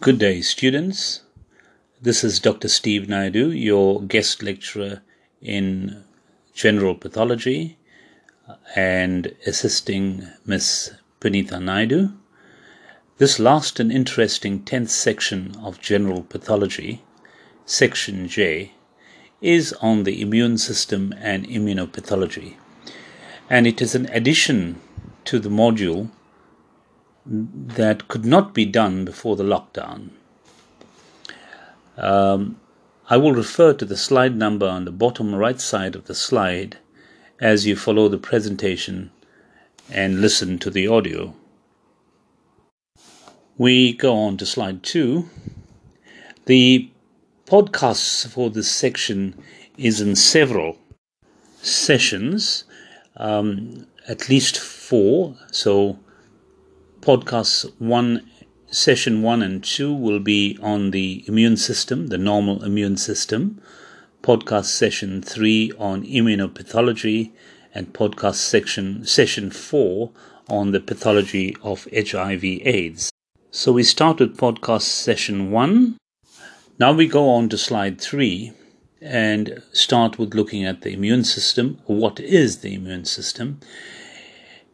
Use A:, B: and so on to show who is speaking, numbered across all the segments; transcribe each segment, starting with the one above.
A: Good day, students. This is Dr. Steve Naidu, your guest lecturer in general pathology and assisting Miss Punitha Naidu. This last and interesting 10th section of general pathology, section J, is on the immune system and immunopathology. And it is an addition to the module that could not be done before the lockdown. Um, I will refer to the slide number on the bottom right side of the slide as you follow the presentation and listen to the audio. We go on to slide two. The podcasts for this section is in several sessions, um, at least four. So podcasts one session one and two will be on the immune system, the normal immune system. Podcast session three on immunopathology, and podcast section session four on the pathology of HIV/AIDS. So we start with podcast session one. Now we go on to slide three and start with looking at the immune system. What is the immune system?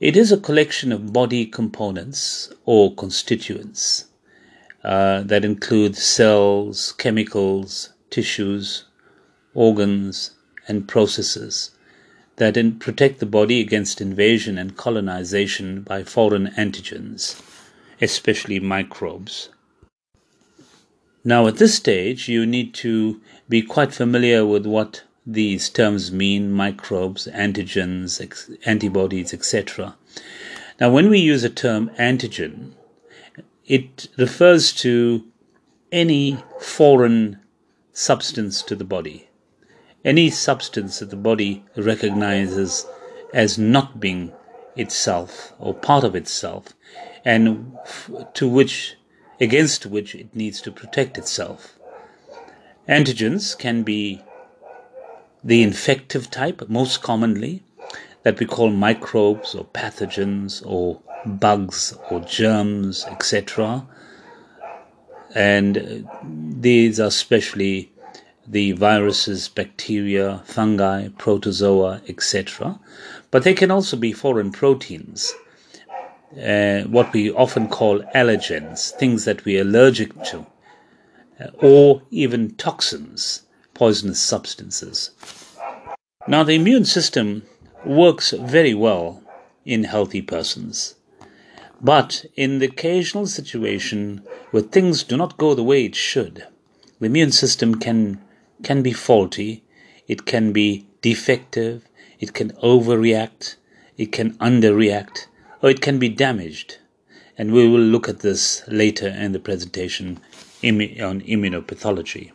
A: It is a collection of body components or constituents uh, that include cells, chemicals, tissues, organs, and processes that protect the body against invasion and colonization by foreign antigens, especially microbes. Now, at this stage, you need to be quite familiar with what these terms mean microbes, antigens, ex- antibodies, etc. Now, when we use a term antigen, it refers to any foreign substance to the body, any substance that the body recognizes as not being itself or part of itself, and to which, against which it needs to protect itself. Antigens can be the infective type, most commonly, that we call microbes or pathogens or bugs or germs, etc. And these are especially the viruses, bacteria, fungi, protozoa, etc. But they can also be foreign proteins, uh, what we often call allergens, things that we're allergic to, uh, or even toxins poisonous substances. Now, the immune system works very well in healthy persons. But in the occasional situation where things do not go the way it should, the immune system can, can be faulty, it can be defective, it can overreact, it can underreact, or it can be damaged. And we will look at this later in the presentation on immunopathology.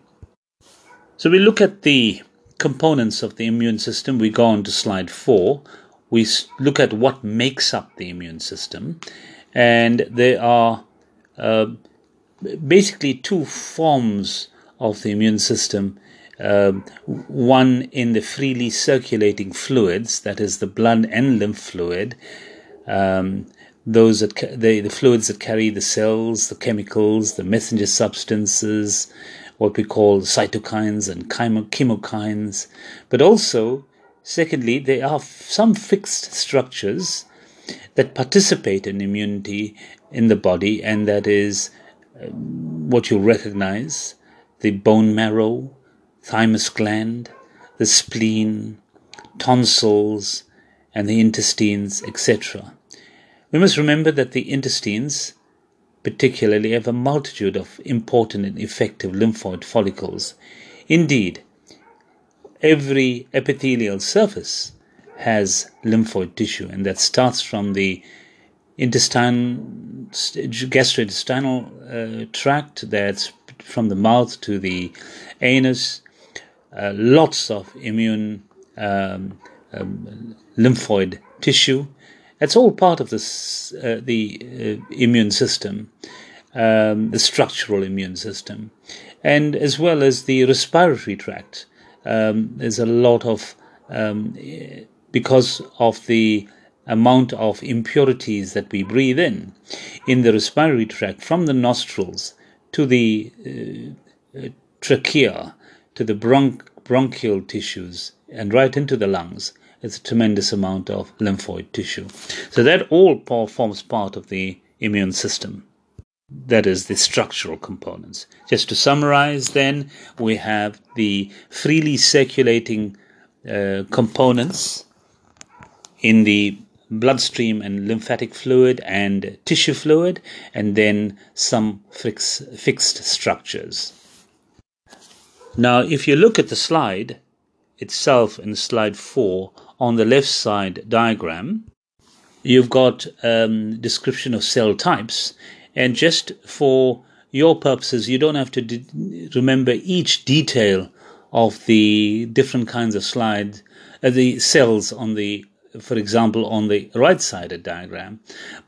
A: So we look at the components of the immune system. We go on to slide four. We look at what makes up the immune system. And there are uh, basically two forms of the immune system. Uh, one in the freely circulating fluids, that is the blood and lymph fluid, um, those that ca- the, the fluids that carry the cells, the chemicals, the messenger substances, what we call cytokines and chemokines, but also, secondly, there are some fixed structures that participate in immunity in the body, and that is um, what you recognize the bone marrow, thymus gland, the spleen, tonsils, and the intestines, etc. We must remember that the intestines particularly have a multitude of important and effective lymphoid follicles. Indeed, every epithelial surface has lymphoid tissue, and that starts from the intestine, gastrointestinal uh, tract, that's from the mouth to the anus. Uh, lots of immune um, um, lymphoid tissue, it's all part of this, uh, the uh, immune system, um, the structural immune system, and as well as the respiratory tract. Um, there's a lot of, um, because of the amount of impurities that we breathe in, in the respiratory tract from the nostrils to the uh, uh, trachea, to the bronch- bronchial tissues, and right into the lungs. It's a tremendous amount of lymphoid tissue. So that all forms part of the immune system. That is the structural components. Just to summarize, then, we have the freely circulating uh, components in the bloodstream and lymphatic fluid and tissue fluid, and then some fix, fixed structures. Now, if you look at the slide itself in slide 4 on the left side diagram, you've got um, description of cell types, and just for your purposes, you don't have to de- remember each detail of the different kinds of slides, uh, the cells on the for example, on the right sided diagram.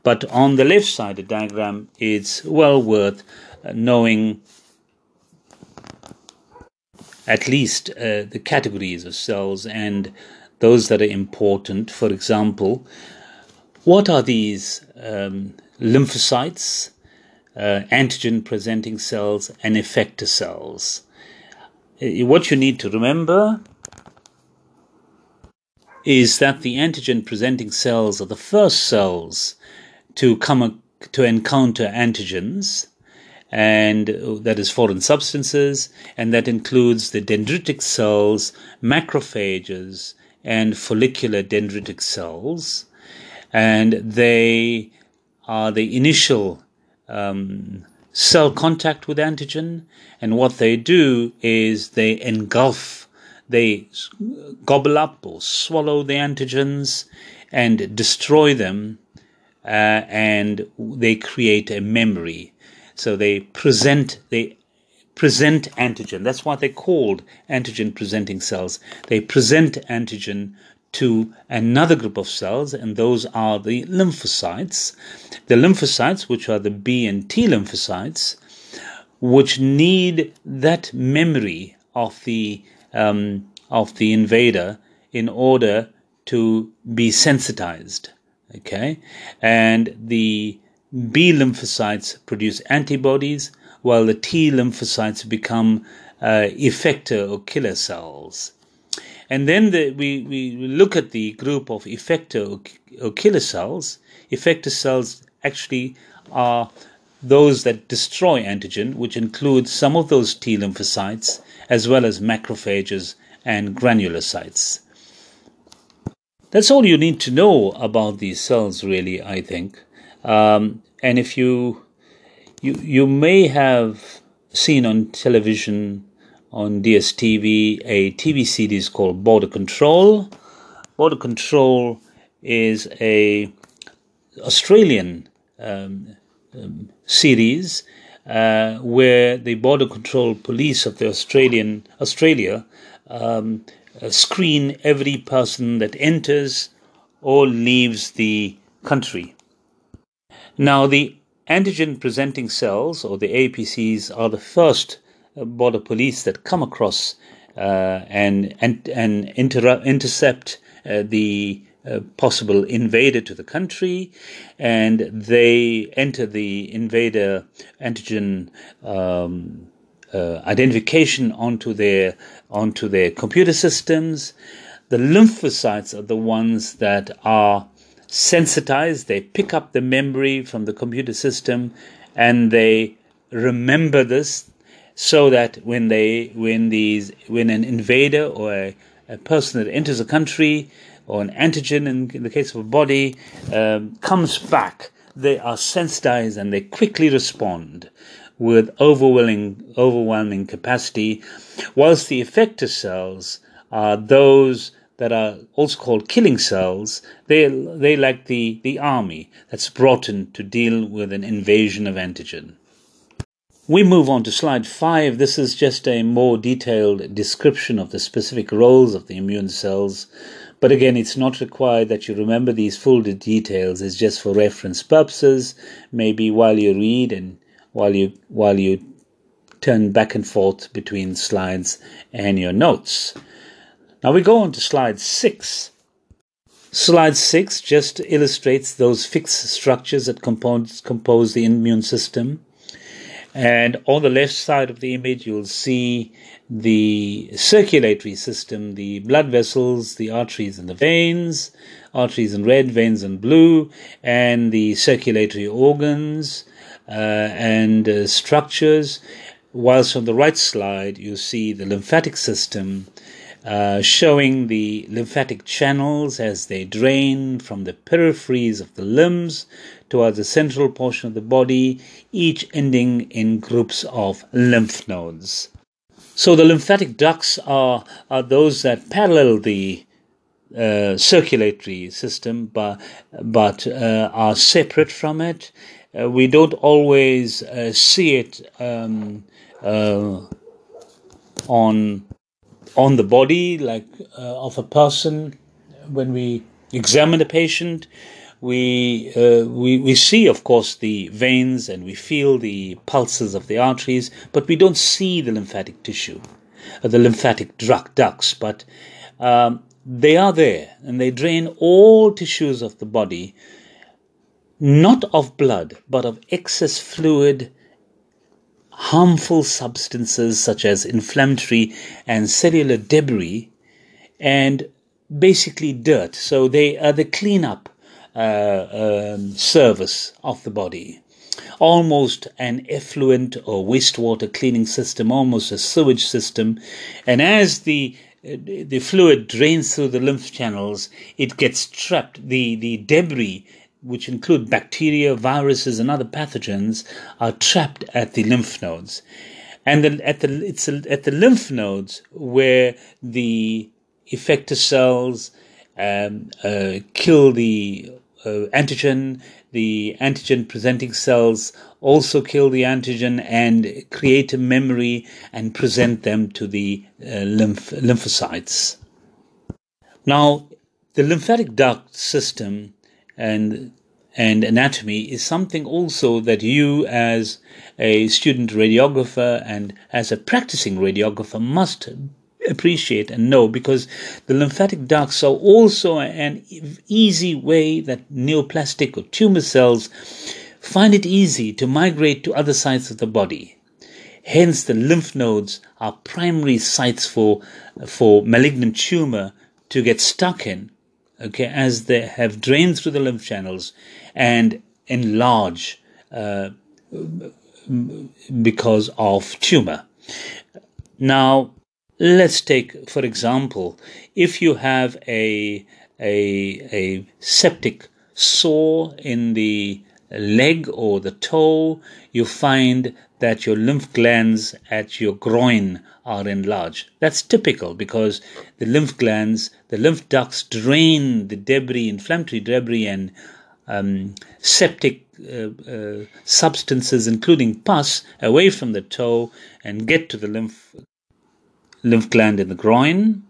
A: But on the left sided diagram, it's well worth uh, knowing at least uh, the categories of cells and those that are important. For example, what are these um, lymphocytes, uh, antigen presenting cells, and effector cells? Uh, what you need to remember is that the antigen presenting cells are the first cells to come to encounter antigens and that is foreign substances and that includes the dendritic cells macrophages and follicular dendritic cells and they are the initial um, cell contact with antigen and what they do is they engulf they gobble up or swallow the antigens and destroy them, uh, and they create a memory. So they present they present antigen. That's why they're called antigen presenting cells. They present antigen to another group of cells, and those are the lymphocytes. The lymphocytes, which are the B and T lymphocytes, which need that memory of the um, of the invader in order to be sensitized. Okay, and the B lymphocytes produce antibodies, while the T lymphocytes become uh, effector or killer cells. And then the, we, we look at the group of effector or, killer cells. Effector cells actually are those that destroy antigen, which includes some of those T lymphocytes as well as macrophages and granulocytes. That's all you need to know about these cells, really, I think. Um, and if you, you, you may have seen on television, on DSTV, a TV series called Border Control. Border Control is a Australian um, um, series uh, where the border control police of the Australian Australia um, uh, screen every person that enters or leaves the country. Now, the antigen presenting cells or the APCs are the first uh, border police that come across uh, and and and inter- intercept uh, the possible invader to the country, and they enter the invader antigen um, uh, identification onto their onto their computer systems. The lymphocytes are the ones that are sensitized. They pick up the memory from the computer system, and they remember this so that when they when these when an invader or a, a person that enters a country or an antigen in, in the case of a body um, comes back, they are sensitized and they quickly respond with overwhelming, overwhelming capacity, whilst the effector cells are those that are also called killing cells. They they like the, the army that's brought in to deal with an invasion of antigen. We move on to slide five. This is just a more detailed description of the specific roles of the immune cells but again, it's not required that you remember these full details. It's just for reference purposes. Maybe while you read and while you while you turn back and forth between slides and your notes. Now we go on to slide six. Slide six just illustrates those fixed structures that compose, compose the immune system. And on the left side of the image, you'll see the circulatory system, the blood vessels, the arteries and the veins, arteries in red, veins in blue, and the circulatory organs uh, and uh, structures. Whilst on the right slide, you see the lymphatic system uh, showing the lymphatic channels as they drain from the peripheries of the limbs towards the central portion of the body, each ending in groups of lymph nodes. So the lymphatic ducts are, are those that parallel the uh, circulatory system, but, but uh, are separate from it. Uh, we don't always uh, see it um, uh, on on the body, like uh, of a person. When we examine a patient, we, uh, we we see, of course, the veins and we feel the pulses of the arteries, but we don't see the lymphatic tissue, uh, the lymphatic ducts. But um, they are there, and they drain all tissues of the body, not of blood, but of excess fluid harmful substances such as inflammatory and cellular debris and basically dirt. So they are the cleanup uh, um, service of the body. Almost an effluent or wastewater cleaning system, almost a sewage system. And as the the fluid drains through the lymph channels, it gets trapped. The, the debris which include bacteria, viruses, and other pathogens, are trapped at the lymph nodes. And the, at the it's at the lymph nodes where the effector cells um, uh, kill the uh, antigen. The antigen presenting cells also kill the antigen and create a memory and present them to the uh, lymph lymphocytes. Now, the lymphatic duct system and and anatomy is something also that you as a student radiographer and as a practicing radiographer must appreciate and know because the lymphatic ducts are also an easy way that neoplastic or tumor cells find it easy to migrate to other sites of the body. Hence, the lymph nodes are primary sites for, for malignant tumor to get stuck in okay, as they have drained through the lymph channels and enlarge uh, because of tumor. Now, let's take, for example, if you have a, a, a septic sore in the leg or the toe, you find that your lymph glands at your groin are enlarged. That's typical because the lymph glands, the lymph ducts drain the debris, inflammatory debris, and um, septic uh, uh, substances, including pus, away from the toe and get to the lymph lymph gland in the groin.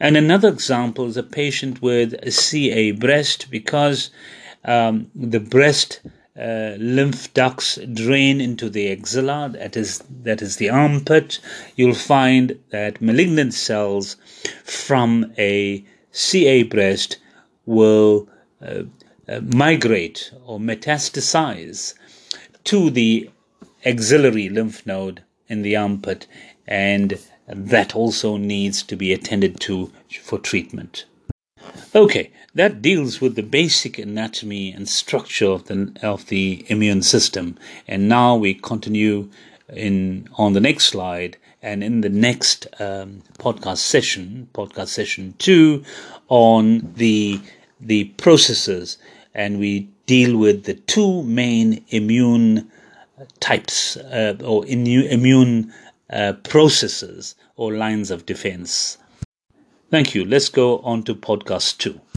A: And another example is a patient with a CA breast because um, the breast uh, lymph ducts drain into the axilla, that is, that is the armpit, you'll find that malignant cells from a CA breast will uh, uh, migrate or metastasize to the axillary lymph node in the armpit, and that also needs to be attended to for treatment. Okay, that deals with the basic anatomy and structure of the of the immune system. And now we continue in on the next slide and in the next um, podcast session, podcast session two, on the the processes, and we deal with the two main immune types uh, or immune uh, processes or lines of defense. Thank you. Let's go on to podcast two.